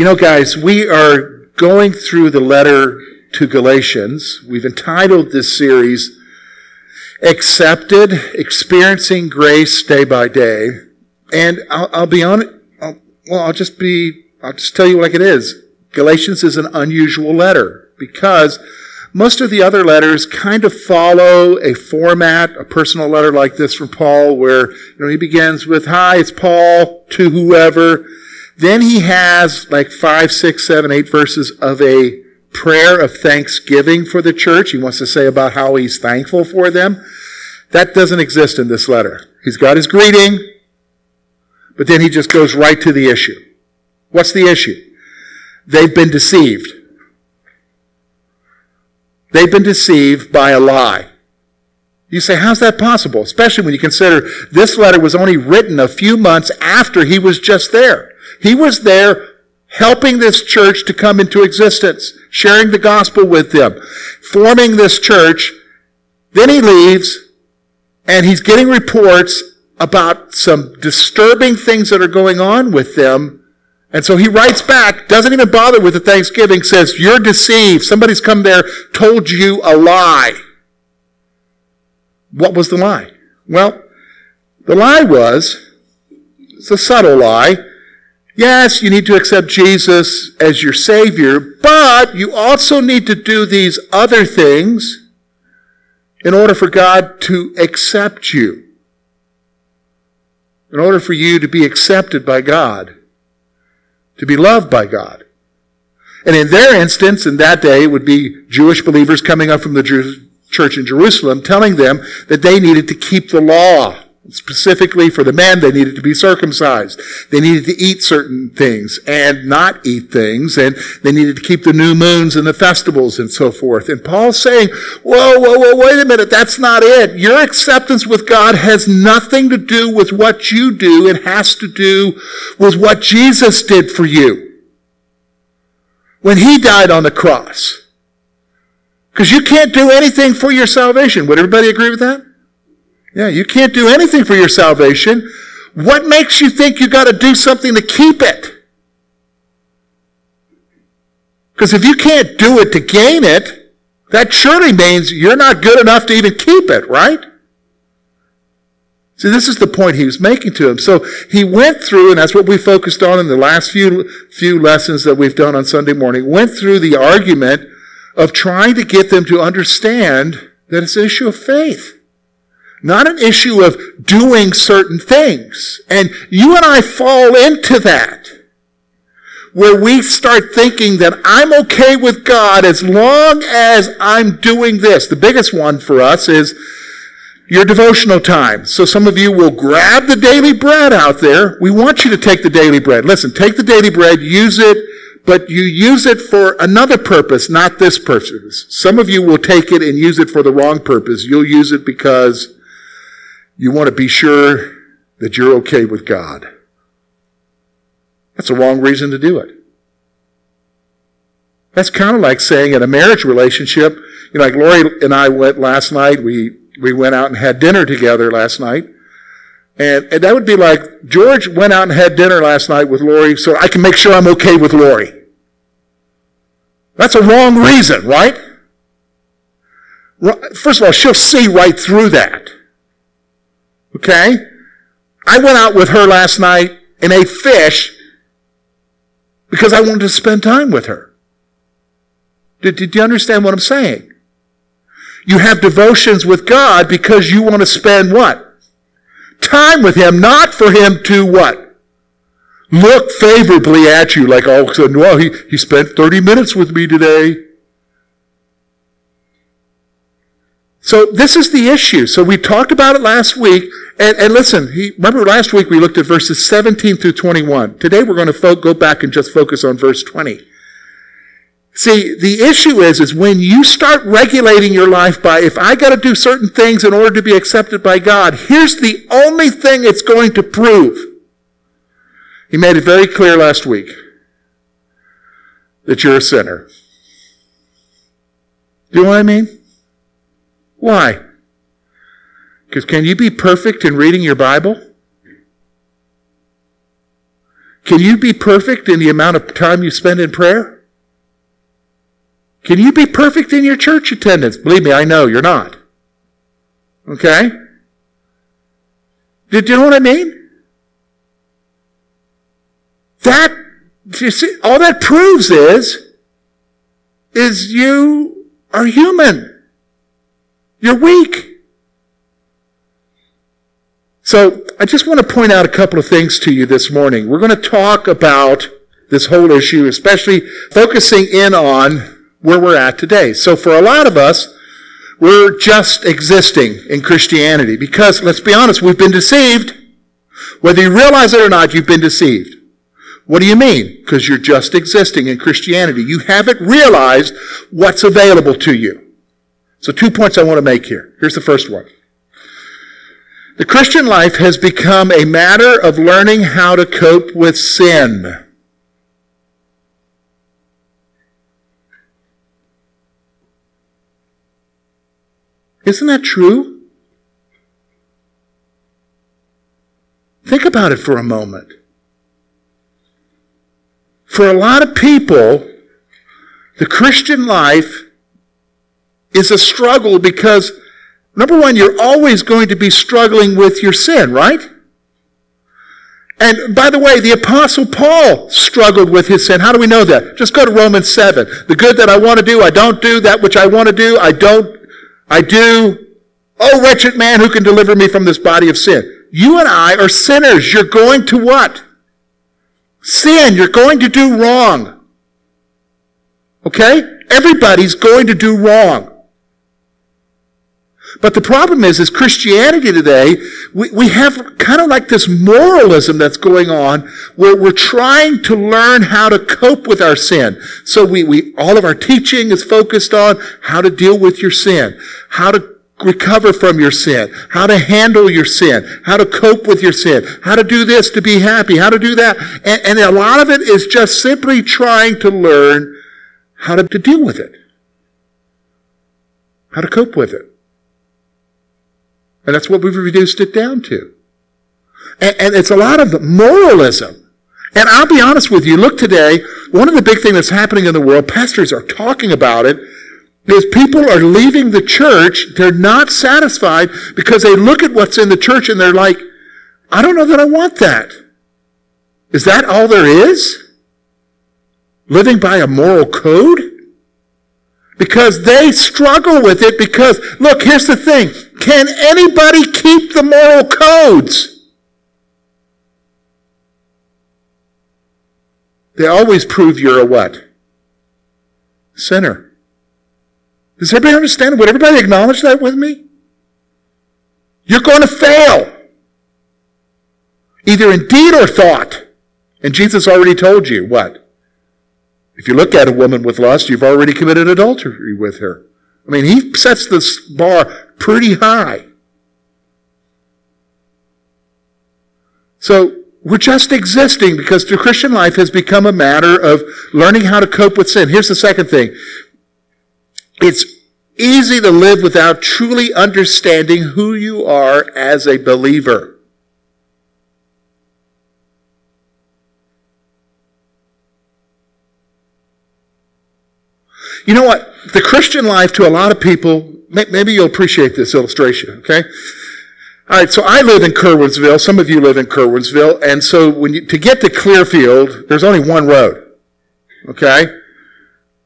You know, guys, we are going through the letter to Galatians. We've entitled this series, Accepted, Experiencing Grace Day by Day. And I'll, I'll be on I'll, well, I'll just be, I'll just tell you like it is. Galatians is an unusual letter because most of the other letters kind of follow a format, a personal letter like this from Paul, where you know he begins with "Hi, it's Paul to whoever." Then he has like five, six, seven, eight verses of a prayer of thanksgiving for the church. He wants to say about how he's thankful for them. That doesn't exist in this letter. He's got his greeting, but then he just goes right to the issue. What's the issue? They've been deceived. They've been deceived by a lie. You say, how's that possible? Especially when you consider this letter was only written a few months after he was just there. He was there helping this church to come into existence, sharing the gospel with them, forming this church. Then he leaves and he's getting reports about some disturbing things that are going on with them and so he writes back, doesn't even bother with the thanksgiving, says, You're deceived. Somebody's come there, told you a lie. What was the lie? Well, the lie was, it's a subtle lie. Yes, you need to accept Jesus as your Savior, but you also need to do these other things in order for God to accept you. In order for you to be accepted by God to be loved by God. And in their instance, in that day, it would be Jewish believers coming up from the church in Jerusalem telling them that they needed to keep the law. Specifically for the men, they needed to be circumcised. They needed to eat certain things and not eat things, and they needed to keep the new moons and the festivals and so forth. And Paul's saying, whoa, whoa, whoa, wait a minute, that's not it. Your acceptance with God has nothing to do with what you do. It has to do with what Jesus did for you when he died on the cross. Because you can't do anything for your salvation. Would everybody agree with that? Yeah, you can't do anything for your salvation. What makes you think you got to do something to keep it? Because if you can't do it to gain it, that surely means you're not good enough to even keep it, right? See, this is the point he was making to him. So he went through, and that's what we focused on in the last few, few lessons that we've done on Sunday morning, went through the argument of trying to get them to understand that it's an issue of faith. Not an issue of doing certain things. And you and I fall into that. Where we start thinking that I'm okay with God as long as I'm doing this. The biggest one for us is your devotional time. So some of you will grab the daily bread out there. We want you to take the daily bread. Listen, take the daily bread, use it, but you use it for another purpose, not this purpose. Some of you will take it and use it for the wrong purpose. You'll use it because you want to be sure that you're okay with God. That's a wrong reason to do it. That's kind of like saying in a marriage relationship, you know, like Lori and I went last night, we, we went out and had dinner together last night. And, and that would be like, George went out and had dinner last night with Lori so I can make sure I'm okay with Lori. That's a wrong reason, right? First of all, she'll see right through that. Okay? I went out with her last night and ate fish because I wanted to spend time with her. Did, did you understand what I'm saying? You have devotions with God because you want to spend what? Time with Him, not for Him to what? Look favorably at you like all of a sudden, well, he, he spent 30 minutes with me today. So this is the issue. So we talked about it last week. And, and listen, he, remember last week we looked at verses 17 through 21. Today we're going to fo- go back and just focus on verse 20. See, the issue is, is when you start regulating your life by, if I got to do certain things in order to be accepted by God, here's the only thing it's going to prove. He made it very clear last week that you're a sinner. Do you know what I mean? Why? Because can you be perfect in reading your Bible? Can you be perfect in the amount of time you spend in prayer? Can you be perfect in your church attendance? Believe me, I know you're not. Okay? Do you know what I mean? That, you see, all that proves is, is you are human. You're weak. So I just want to point out a couple of things to you this morning. We're going to talk about this whole issue, especially focusing in on where we're at today. So for a lot of us, we're just existing in Christianity because, let's be honest, we've been deceived. Whether you realize it or not, you've been deceived. What do you mean? Because you're just existing in Christianity. You haven't realized what's available to you. So two points I want to make here. Here's the first one. The Christian life has become a matter of learning how to cope with sin. Isn't that true? Think about it for a moment. For a lot of people, the Christian life is a struggle because Number one, you're always going to be struggling with your sin, right? And by the way, the apostle Paul struggled with his sin. How do we know that? Just go to Romans 7. The good that I want to do, I don't do. That which I want to do, I don't, I do. Oh, wretched man, who can deliver me from this body of sin? You and I are sinners. You're going to what? Sin. You're going to do wrong. Okay? Everybody's going to do wrong. But the problem is, is Christianity today, we, we have kind of like this moralism that's going on where we're trying to learn how to cope with our sin. So we, we, all of our teaching is focused on how to deal with your sin, how to recover from your sin, how to handle your sin, how to cope with your sin, how to do this to be happy, how to do that. And, and a lot of it is just simply trying to learn how to, to deal with it, how to cope with it. And that's what we've reduced it down to. And, and, it's a lot of moralism. And I'll be honest with you, look today, one of the big things that's happening in the world, pastors are talking about it, is people are leaving the church, they're not satisfied because they look at what's in the church and they're like, I don't know that I want that. Is that all there is? Living by a moral code? Because they struggle with it because, look, here's the thing. Can anybody keep the moral codes? They always prove you're a what? Sinner. Does everybody understand? Would everybody acknowledge that with me? You're going to fail. Either in deed or thought. And Jesus already told you what? If you look at a woman with lust, you've already committed adultery with her. I mean, he sets this bar pretty high. So we're just existing because the Christian life has become a matter of learning how to cope with sin. Here's the second thing. It's easy to live without truly understanding who you are as a believer. You know what? The Christian life to a lot of people, maybe you'll appreciate this illustration, okay? All right, so I live in Curwensville. Some of you live in Curwensville. And so when you, to get to Clearfield, there's only one road. Okay?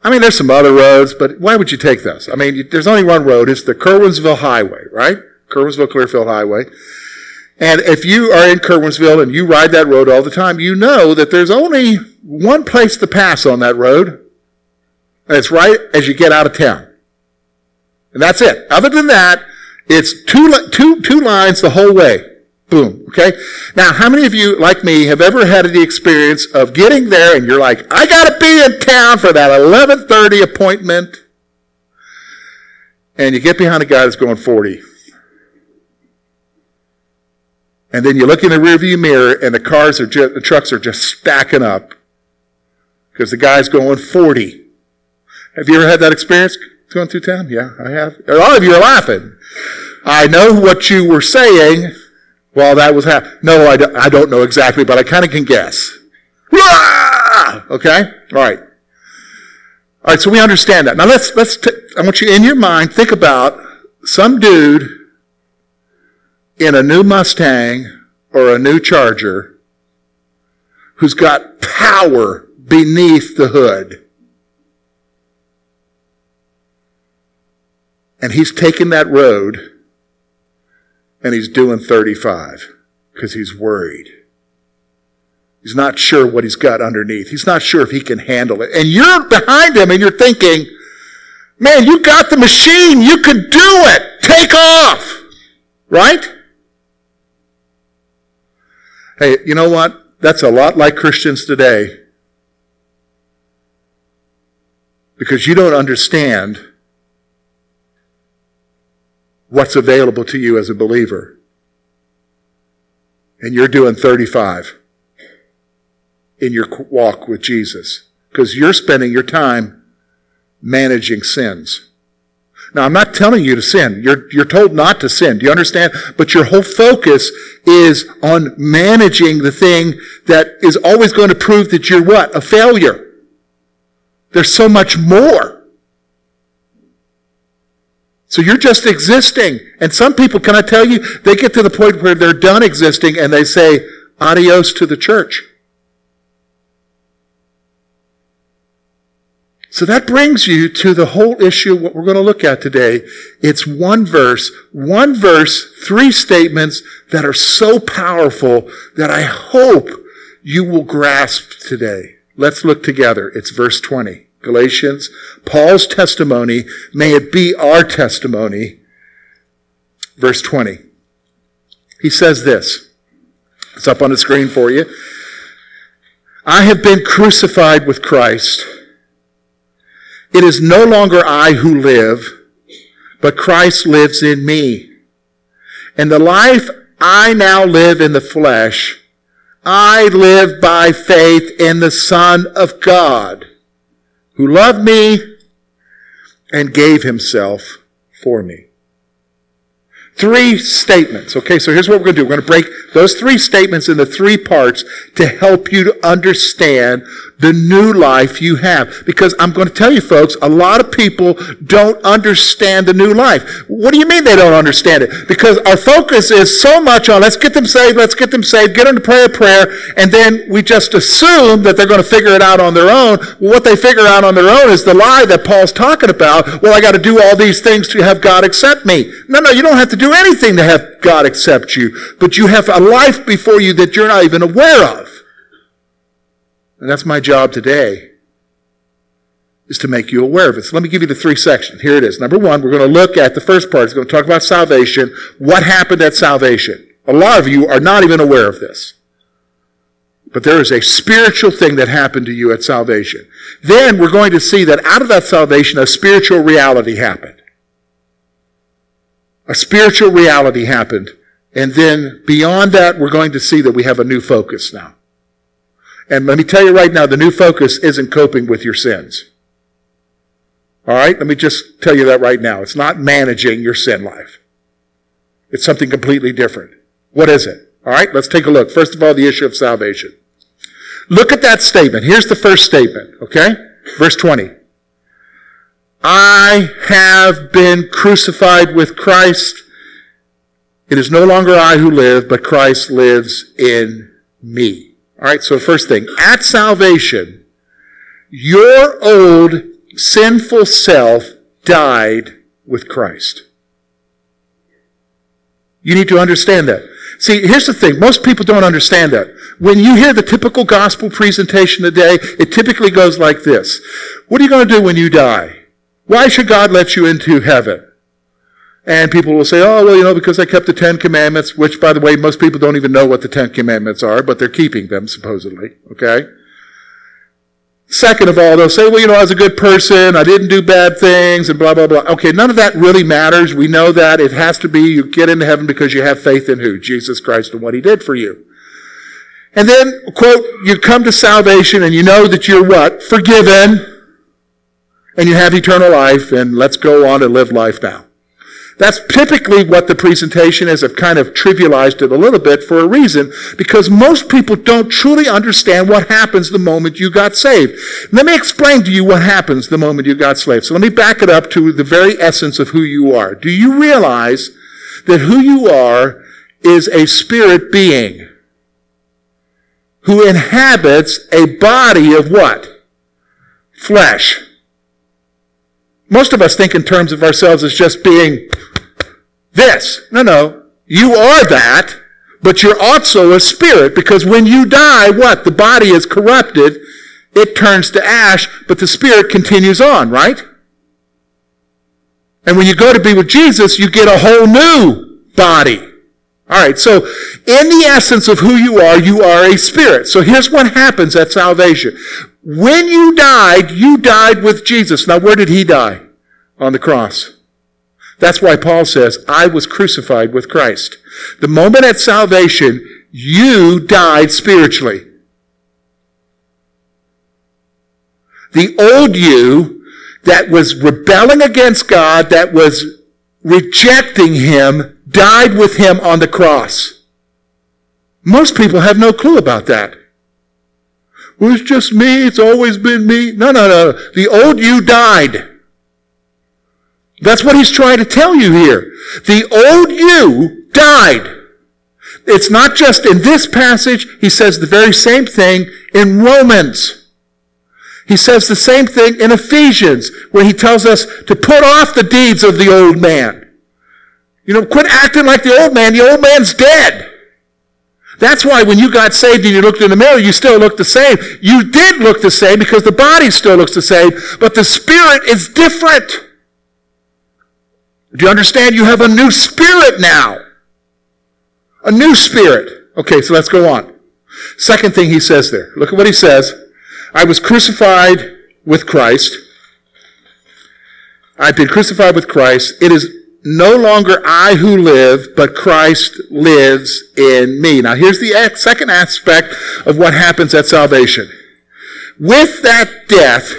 I mean, there's some other roads, but why would you take those? I mean, there's only one road. It's the Curwensville Highway, right? Curwensville Clearfield Highway. And if you are in Curwensville and you ride that road all the time, you know that there's only one place to pass on that road, and it's right as you get out of town. And that's it. Other than that, it's two, two, two lines the whole way. Boom. Okay? Now, how many of you, like me, have ever had the experience of getting there and you're like, I gotta be in town for that 1130 appointment. And you get behind a guy that's going 40. And then you look in the rearview mirror and the cars are just, the trucks are just stacking up because the guy's going 40. Have you ever had that experience going through town? Yeah, I have. A lot of you are laughing. I know what you were saying while that was happening. No, I don't, I don't know exactly, but I kind of can guess. Okay? All right. All right, so we understand that. Now let's, let's, t- I want you in your mind, think about some dude in a new Mustang or a new Charger who's got power beneath the hood. And he's taking that road and he's doing 35 because he's worried. He's not sure what he's got underneath. He's not sure if he can handle it. And you're behind him and you're thinking, man, you got the machine. You can do it. Take off. Right? Hey, you know what? That's a lot like Christians today. Because you don't understand what's available to you as a believer. And you're doing 35 in your walk with Jesus because you're spending your time managing sins. Now, I'm not telling you to sin. You're, you're told not to sin. Do you understand? But your whole focus is on managing the thing that is always going to prove that you're what? A failure. There's so much more. So you're just existing. And some people, can I tell you, they get to the point where they're done existing and they say, adios to the church. So that brings you to the whole issue, what we're going to look at today. It's one verse, one verse, three statements that are so powerful that I hope you will grasp today. Let's look together. It's verse 20. Galatians, Paul's testimony, may it be our testimony. Verse 20. He says this. It's up on the screen for you. I have been crucified with Christ. It is no longer I who live, but Christ lives in me. And the life I now live in the flesh, I live by faith in the Son of God, who loved me and gave himself for me. Three statements. Okay, so here's what we're going to do. We're going to break those three statements into three parts to help you to understand the new life you have. Because I'm going to tell you folks, a lot of people don't understand the new life. What do you mean they don't understand it? Because our focus is so much on let's get them saved, let's get them saved, get them to pray a prayer, and then we just assume that they're going to figure it out on their own. Well, what they figure out on their own is the lie that Paul's talking about. Well, I got to do all these things to have God accept me. No, no, you don't have to do anything to have God accept you, but you have a life before you that you're not even aware of. And that's my job today, is to make you aware of it. So let me give you the three sections. Here it is. Number one, we're going to look at the first part. It's going to talk about salvation. What happened at salvation? A lot of you are not even aware of this. But there is a spiritual thing that happened to you at salvation. Then we're going to see that out of that salvation, a spiritual reality happened. A spiritual reality happened. And then beyond that, we're going to see that we have a new focus now. And let me tell you right now, the new focus isn't coping with your sins. All right? Let me just tell you that right now. It's not managing your sin life. It's something completely different. What is it? All right? Let's take a look. First of all, the issue of salvation. Look at that statement. Here's the first statement, okay? Verse 20. I have been crucified with Christ. It is no longer I who live, but Christ lives in me. All right, so first thing, at salvation, your old sinful self died with Christ. You need to understand that. See, here's the thing. Most people don't understand that. When you hear the typical gospel presentation today, it typically goes like this. What are you going to do when you die? Why should God let you into heaven? And people will say, oh, well, you know, because I kept the Ten Commandments, which, by the way, most people don't even know what the Ten Commandments are, but they're keeping them, supposedly. Okay? Second of all, they'll say, well, you know, I was a good person, I didn't do bad things, and blah, blah, blah. Okay, none of that really matters. We know that. It has to be you get into heaven because you have faith in who? Jesus Christ and what he did for you. And then, quote, you come to salvation and you know that you're what? Forgiven. And you have eternal life, and let's go on and live life now. That's typically what the presentation is. I've kind of trivialized it a little bit for a reason, because most people don't truly understand what happens the moment you got saved. Let me explain to you what happens the moment you got saved. So let me back it up to the very essence of who you are. Do you realize that who you are is a spirit being who inhabits a body of what? Flesh. Most of us think in terms of ourselves as just being this. No, no. You are that, but you're also a spirit because when you die, what? The body is corrupted. It turns to ash, but the spirit continues on, right? And when you go to be with Jesus, you get a whole new body. All right, so in the essence of who you are, you are a spirit. So here's what happens at salvation. When you died, you died with Jesus. Now, where did he die? On the cross. That's why Paul says, I was crucified with Christ. The moment at salvation, you died spiritually. The old you that was rebelling against God, that was rejecting Him, died with Him on the cross. Most people have no clue about that. Well, it's just me. It's always been me. No, no, no. The old you died. That's what he's trying to tell you here. The old you died. It's not just in this passage. He says the very same thing in Romans. He says the same thing in Ephesians, where he tells us to put off the deeds of the old man. You know, quit acting like the old man. The old man's dead. That's why when you got saved and you looked in the mirror, you still looked the same. You did look the same because the body still looks the same, but the spirit is different. Do you understand? You have a new spirit now. A new spirit. Okay, so let's go on. Second thing he says there. Look at what he says. I was crucified with Christ. I've been crucified with Christ. It is no longer I who live, but Christ lives in me. Now here's the second aspect of what happens at salvation. With that death,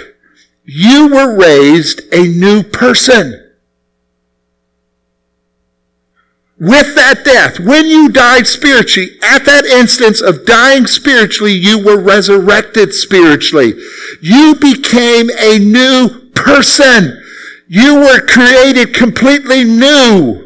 you were raised a new person. With that death, when you died spiritually, at that instance of dying spiritually, you were resurrected spiritually. You became a new person. You were created completely new.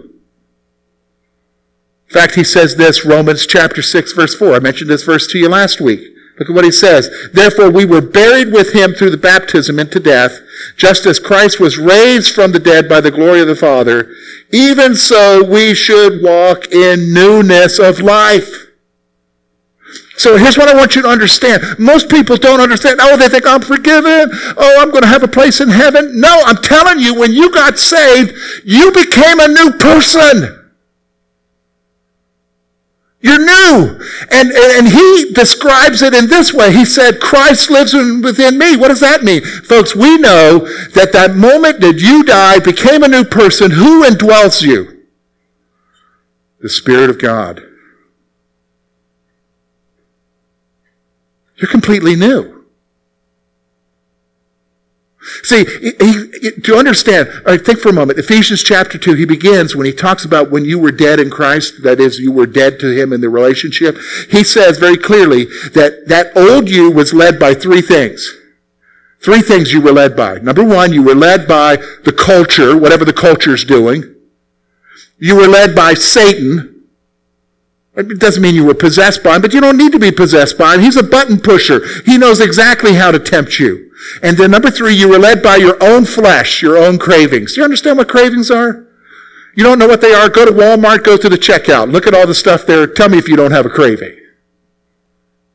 In fact, he says this, Romans chapter 6, verse 4. I mentioned this verse to you last week. Look at what he says. Therefore, we were buried with him through the baptism into death, just as Christ was raised from the dead by the glory of the Father. Even so, we should walk in newness of life. So here's what I want you to understand. Most people don't understand. Oh, they think I'm forgiven. Oh, I'm going to have a place in heaven. No, I'm telling you, when you got saved, you became a new person. You're new. And, and he describes it in this way. He said, Christ lives within me. What does that mean? Folks, we know that that moment that you died, became a new person, who indwells you? The Spirit of God. You're completely new. See, he, he, to understand, think for a moment, Ephesians chapter 2, he begins when he talks about when you were dead in Christ, that is, you were dead to him in the relationship. He says very clearly that that old you was led by three things. Three things you were led by. Number one, you were led by the culture, whatever the culture's doing. You were led by Satan, it doesn't mean you were possessed by him, but you don't need to be possessed by him. He's a button pusher. He knows exactly how to tempt you. And then number three, you were led by your own flesh, your own cravings. Do you understand what cravings are? You don't know what they are? Go to Walmart, go to the checkout. Look at all the stuff there. Tell me if you don't have a craving.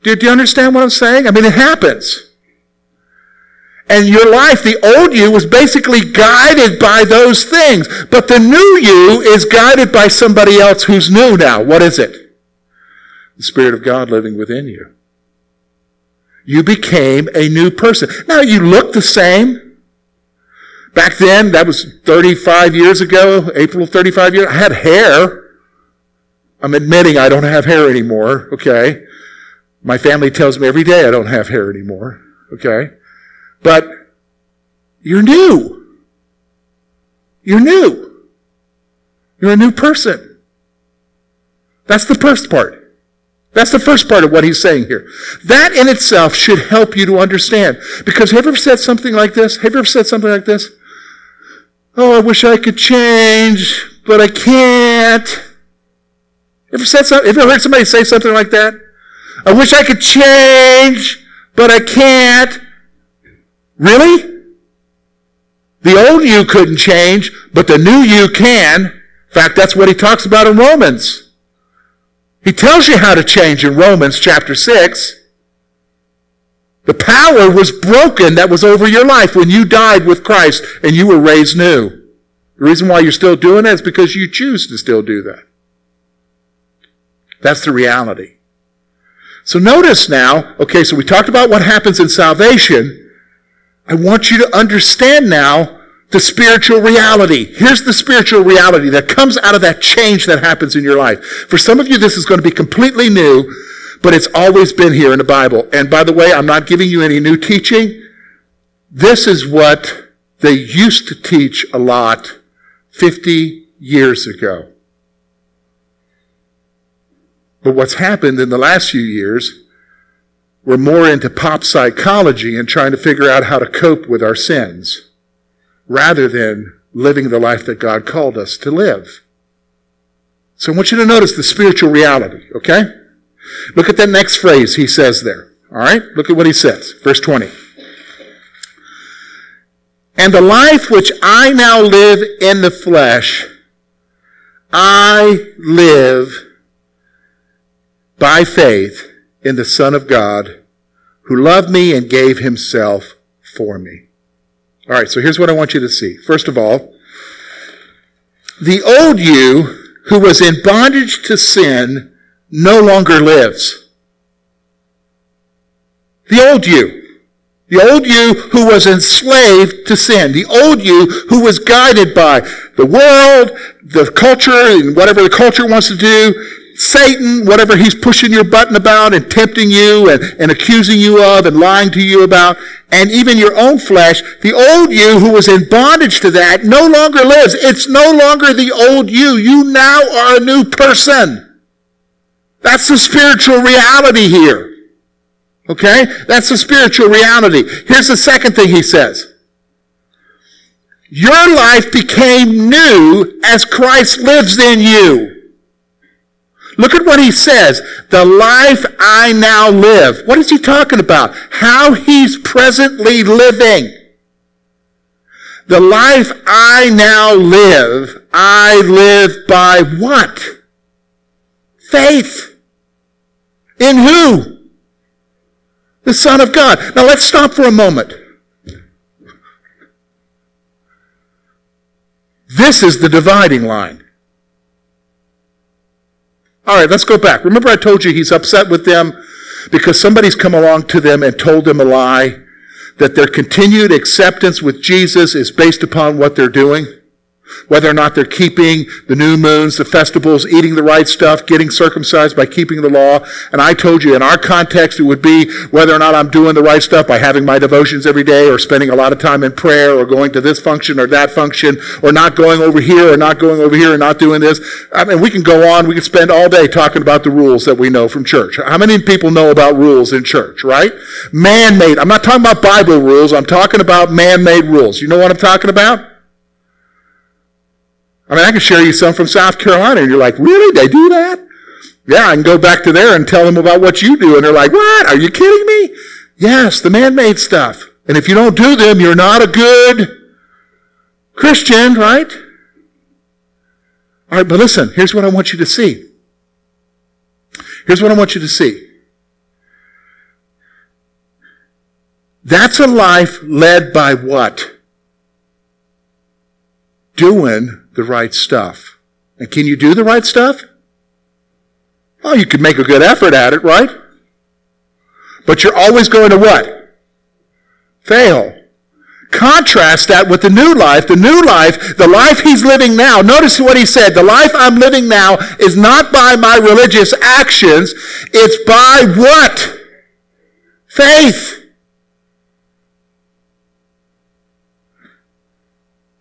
Do, do you understand what I'm saying? I mean, it happens. And your life, the old you, was basically guided by those things. But the new you is guided by somebody else who's new now. What is it? the Spirit of God living within you. You became a new person. Now you look the same. Back then, that was 35 years ago, April 35 years, I had hair. I'm admitting I don't have hair anymore, okay? My family tells me every day I don't have hair anymore, okay? But you're new. You're new. You're a new person. That's the first part. That's the first part of what he's saying here. That in itself should help you to understand. Because have you ever said something like this? Have you ever said something like this? Oh, I wish I could change, but I can't. Ever said something? Have you ever heard somebody say something like that? I wish I could change, but I can't. Really? The old you couldn't change, but the new you can. In fact, that's what he talks about in Romans. He tells you how to change in Romans chapter 6. The power was broken that was over your life when you died with Christ and you were raised new. The reason why you're still doing it is because you choose to still do that. That's the reality. So notice now, okay, so we talked about what happens in salvation. I want you to understand now the spiritual reality. Here's the spiritual reality that comes out of that change that happens in your life. For some of you, this is going to be completely new, but it's always been here in the Bible. And by the way, I'm not giving you any new teaching. This is what they used to teach a lot 50 years ago. But what's happened in the last few years, we're more into pop psychology and trying to figure out how to cope with our sins rather than living the life that God called us to live. So I want you to notice the spiritual reality, okay? Look at that next phrase he says there. All right? Look at what he says. Verse 20. And the life which I now live in the flesh, I live by faith in the Son of God who loved me and gave himself for me. All right, so here's what I want you to see. First of all, the old you who was in bondage to sin no longer lives. The old you. The old you who was enslaved to sin. The old you who was guided by the world, the culture, and whatever the culture wants to do, Satan, whatever he's pushing your button about and tempting you and, and accusing you of and lying to you about, and even your own flesh, the old you who was in bondage to that no longer lives. It's no longer the old you. You now are a new person. That's the spiritual reality here. Okay? That's the spiritual reality. Here's the second thing he says. Your life became new as Christ lives in you. Look at what he says. The life I now live. What is he talking about? How he's presently living. The life I now live, I live by what? Faith. In who? The Son of God. Now let's stop for a moment. This is the dividing line. All right, let's go back. Remember, I told you he's upset with them because somebody's come along to them and told them a lie that their continued acceptance with Jesus is based upon what they're doing whether or not they're keeping the new moons, the festivals, eating the right stuff, getting circumcised by keeping the law. And I told you in our context, it would be whether or not I'm doing the right stuff by having my devotions every day or spending a lot of time in prayer or going to this function or that function or not going over here or not going over here and not doing this. I mean, we can go on. We can spend all day talking about the rules that we know from church. How many people know about rules in church, right? Man-made. I'm not talking about Bible rules. I'm talking about man-made rules. You know what I'm talking about? I mean, I can share you some from South Carolina, and you're like, really? They do that? Yeah, I can go back to there and tell them about what you do, and they're like, what? Are you kidding me? Yes, the man-made stuff. And if you don't do them, you're not a good Christian, right? All right, but listen, here's what I want you to see. Here's what I want you to see. That's a life led by what? Doing the right stuff. And can you do the right stuff? Oh, you can make a good effort at it, right? But you're always going to what? Fail. Contrast that with the new life. The new life, the life he's living now. Notice what he said. The life I'm living now is not by my religious actions. It's by what? Faith.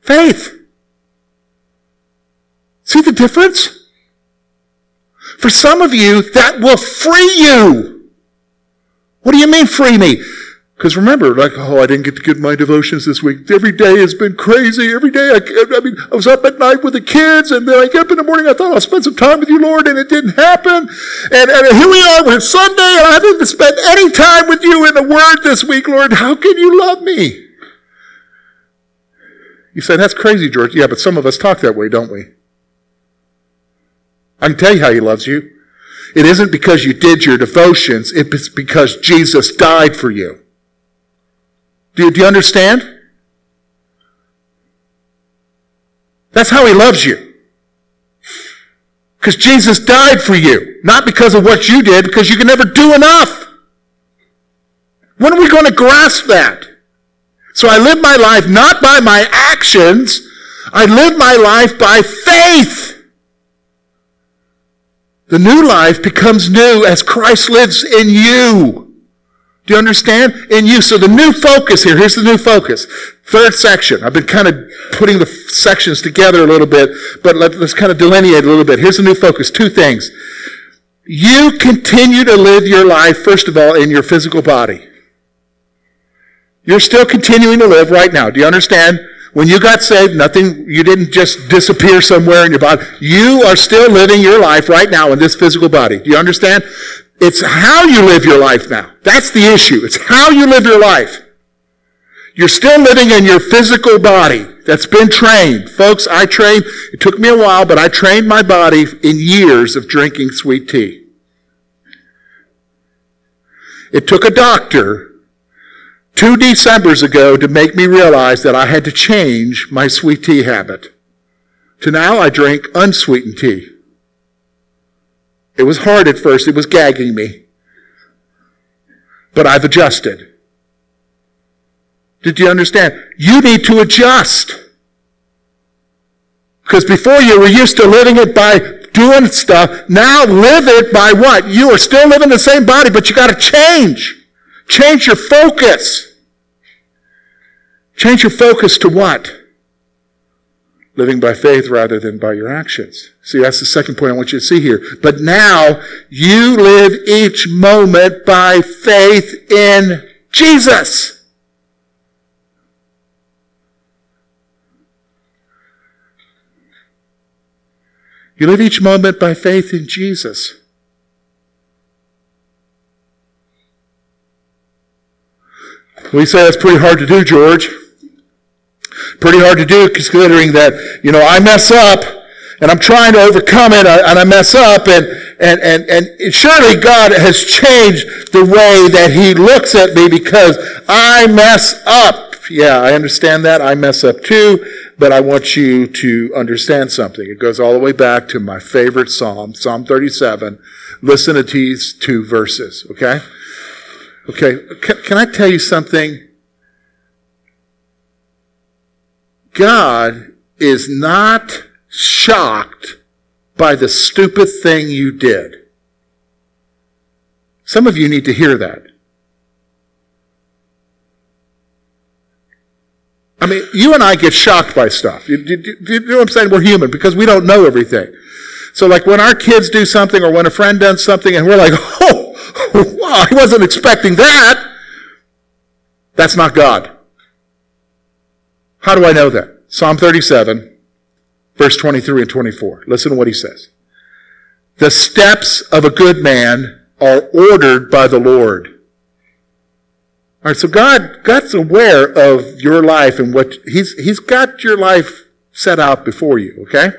Faith. See the difference? For some of you, that will free you. What do you mean free me? Because remember, like, oh, I didn't get to get my devotions this week. Every day has been crazy. Every day, I, I mean, I was up at night with the kids, and then I get up in the morning. I thought I'll spend some time with you, Lord, and it didn't happen. And, and here we are. We're Sunday, and I haven't spent any time with you in the Word this week, Lord. How can you love me? You say that's crazy, George. Yeah, but some of us talk that way, don't we? I can tell you how He loves you. It isn't because you did your devotions. It's because Jesus died for you. Do, do you understand? That's how he loves you. Because Jesus died for you, not because of what you did, because you can never do enough. When are we going to grasp that? So I live my life not by my actions, I live my life by faith. The new life becomes new as Christ lives in you. Do you understand? In you. So the new focus here, here's the new focus. Third section. I've been kind of putting the sections together a little bit, but let, us kind of delineate a little bit. Here's the new focus. Two things. You continue to live your life, first of all, in your physical body. You're still continuing to live right now. Do you understand? When you got saved, nothing, you didn't just disappear somewhere in your body. You are still living your life right now in this physical body. Do you understand? It's how you live your life now. That's the issue. It's how you live your life. You're still living in your physical body that's been trained. Folks, I trained, it took me a while, but I trained my body in years of drinking sweet tea. It took a doctor two Decembers ago to make me realize that I had to change my sweet tea habit. To now I drink unsweetened tea. It was hard at first. It was gagging me. But I've adjusted. Did you understand? You need to adjust. Because before you were used to living it by doing stuff. Now live it by what? You are still living the same body, but you got to change. Change your focus. Change your focus to what? living by faith rather than by your actions. See, that's the second point I want you to see here. But now you live each moment by faith in Jesus. You live each moment by faith in Jesus. We say that's pretty hard to do, George. Pretty hard to do considering that, you know, I mess up and I'm trying to overcome it uh, and I mess up and, and, and, and surely God has changed the way that he looks at me because I mess up. Yeah, I understand that. I mess up too, but I want you to understand something. It goes all the way back to my favorite Psalm, Psalm 37. Listen to these two verses, okay? Okay, can, can I tell you something? God is not shocked by the stupid thing you did. Some of you need to hear that. I mean, you and I get shocked by stuff. You, you, you, know what I'm saying? We're human because we don't know everything. So, like when our kids do something or when a friend does something and we're like, oh, wow, I wasn't expecting that. That's not God. How do I know that? Psalm 37, verse 23 and 24. Listen to what he says. The steps of a good man are ordered by the Lord. All right, so God, God's aware of your life and what He's He's got your life set out before you, okay?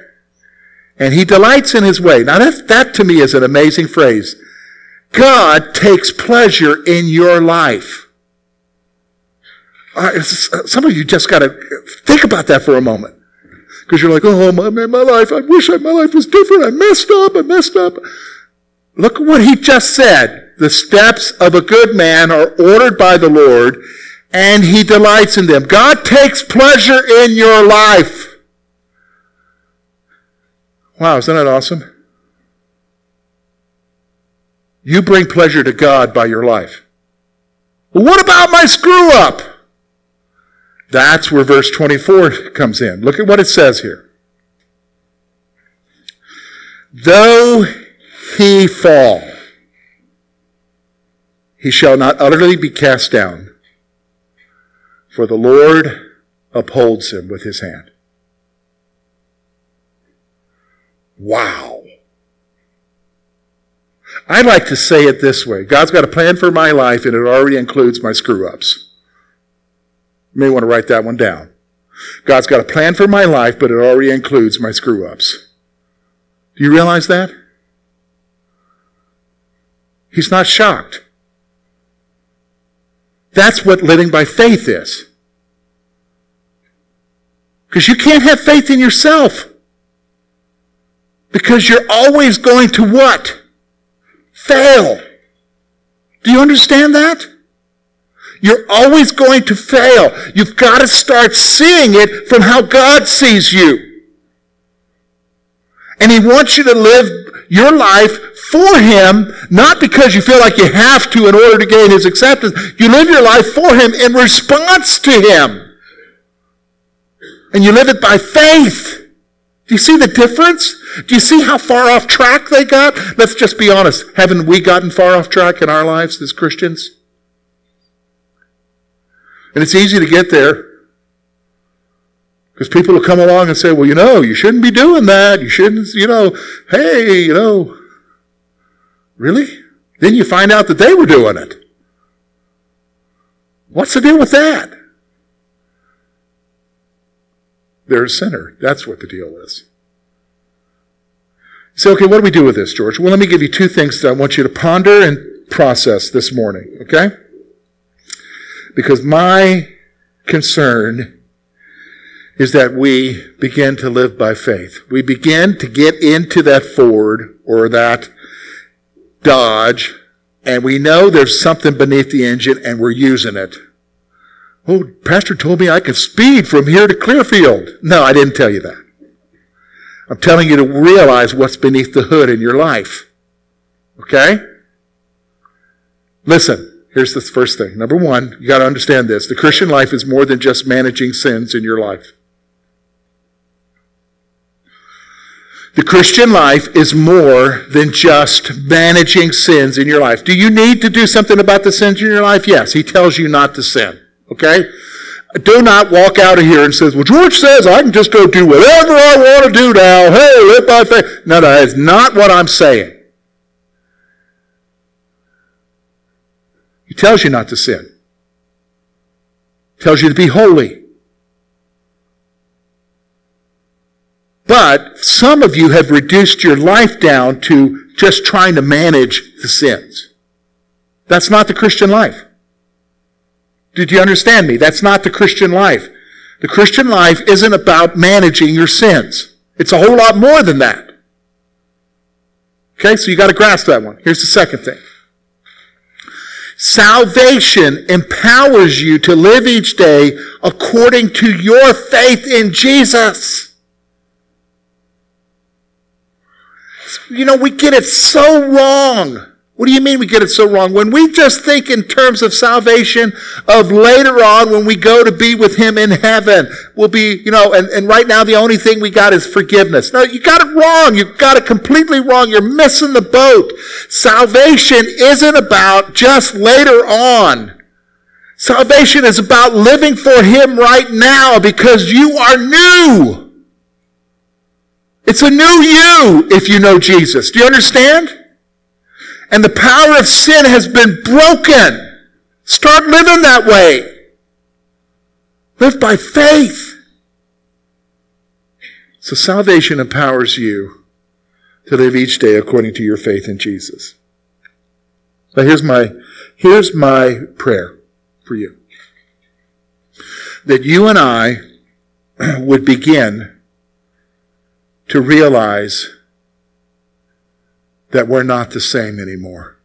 And He delights in His way. Now that, that to me is an amazing phrase. God takes pleasure in your life. Some of you just got to think about that for a moment. Because you're like, oh, my, my life, I wish my life was different. I messed up, I messed up. Look at what he just said. The steps of a good man are ordered by the Lord, and he delights in them. God takes pleasure in your life. Wow, isn't that awesome? You bring pleasure to God by your life. what about my screw up? That's where verse 24 comes in. Look at what it says here. Though he fall, he shall not utterly be cast down, for the Lord upholds him with his hand. Wow. I like to say it this way God's got a plan for my life, and it already includes my screw ups. You may want to write that one down. God's got a plan for my life, but it already includes my screw ups. Do you realize that? He's not shocked. That's what living by faith is. Because you can't have faith in yourself. Because you're always going to what? Fail. Do you understand that? You're always going to fail. You've got to start seeing it from how God sees you. And He wants you to live your life for Him, not because you feel like you have to in order to gain His acceptance. You live your life for Him in response to Him. And you live it by faith. Do you see the difference? Do you see how far off track they got? Let's just be honest. Haven't we gotten far off track in our lives as Christians? And it's easy to get there. Because people will come along and say, well, you know, you shouldn't be doing that. You shouldn't, you know, hey, you know. Really? Then you find out that they were doing it. What's the deal with that? They're a sinner. That's what the deal is. You say, okay, what do we do with this, George? Well, let me give you two things that I want you to ponder and process this morning, okay? Because my concern is that we begin to live by faith. We begin to get into that Ford or that Dodge, and we know there's something beneath the engine and we're using it. Oh, Pastor told me I could speed from here to Clearfield. No, I didn't tell you that. I'm telling you to realize what's beneath the hood in your life. Okay? Listen, here's the first thing. Number one, you got to understand this. The Christian life is more than just managing sins in your life. The Christian life is more than just managing sins in your life. Do you need to do something about the sins in your life? Yes. He tells you not to sin. Okay? Do not walk out of here and says, well, George says I can just go do whatever I want to do now. Hey, live by faith. No, no, that's not what I'm saying. He tells you not to sin. He tells you to be holy. But some of you have reduced your life down to just trying to manage the sins. That's not the Christian life. Did you understand me? That's not the Christian life. The Christian life isn't about managing your sins. It's a whole lot more than that. Okay, so you got to grasp that one. Here's the second thing. Salvation empowers you to live each day according to your faith in Jesus. You know, we get it so wrong. What do you mean we get it so wrong? When we just think in terms of salvation of later on when we go to be with Him in heaven, we'll be, you know, and, and right now the only thing we got is forgiveness. No, you got it wrong. You got it completely wrong. You're missing the boat. Salvation isn't about just later on. Salvation is about living for Him right now because you are new. It's a new you if you know Jesus. Do you understand? And the power of sin has been broken. Start living that way. Live by faith. So salvation empowers you to live each day according to your faith in Jesus. So here's my, here's my prayer for you. That you and I would begin to realize that we're not the same anymore.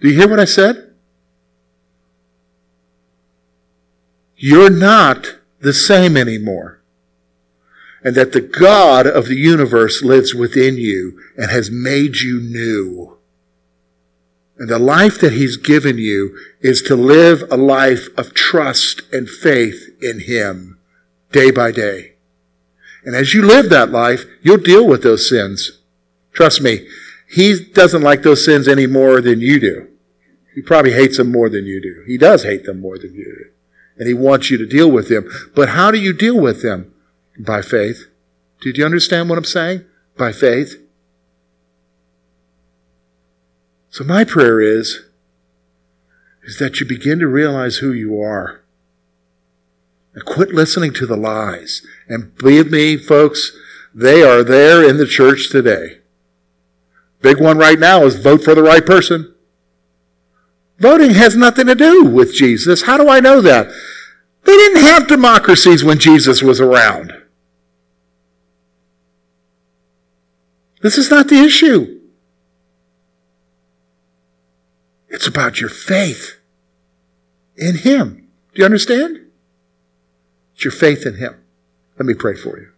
Do you hear what I said? You're not the same anymore. And that the God of the universe lives within you and has made you new. And the life that He's given you is to live a life of trust and faith in Him day by day. And as you live that life, you'll deal with those sins. Trust me, he doesn't like those sins any more than you do. He probably hates them more than you do. He does hate them more than you do. And he wants you to deal with them. But how do you deal with them? By faith. Did you understand what I'm saying? By faith. So my prayer is, is that you begin to realize who you are. And quit listening to the lies. And believe me, folks, they are there in the church today. Big one right now is vote for the right person. Voting has nothing to do with Jesus. How do I know that? They didn't have democracies when Jesus was around. This is not the issue. It's about your faith in Him. Do you understand? It's your faith in Him. Let me pray for you.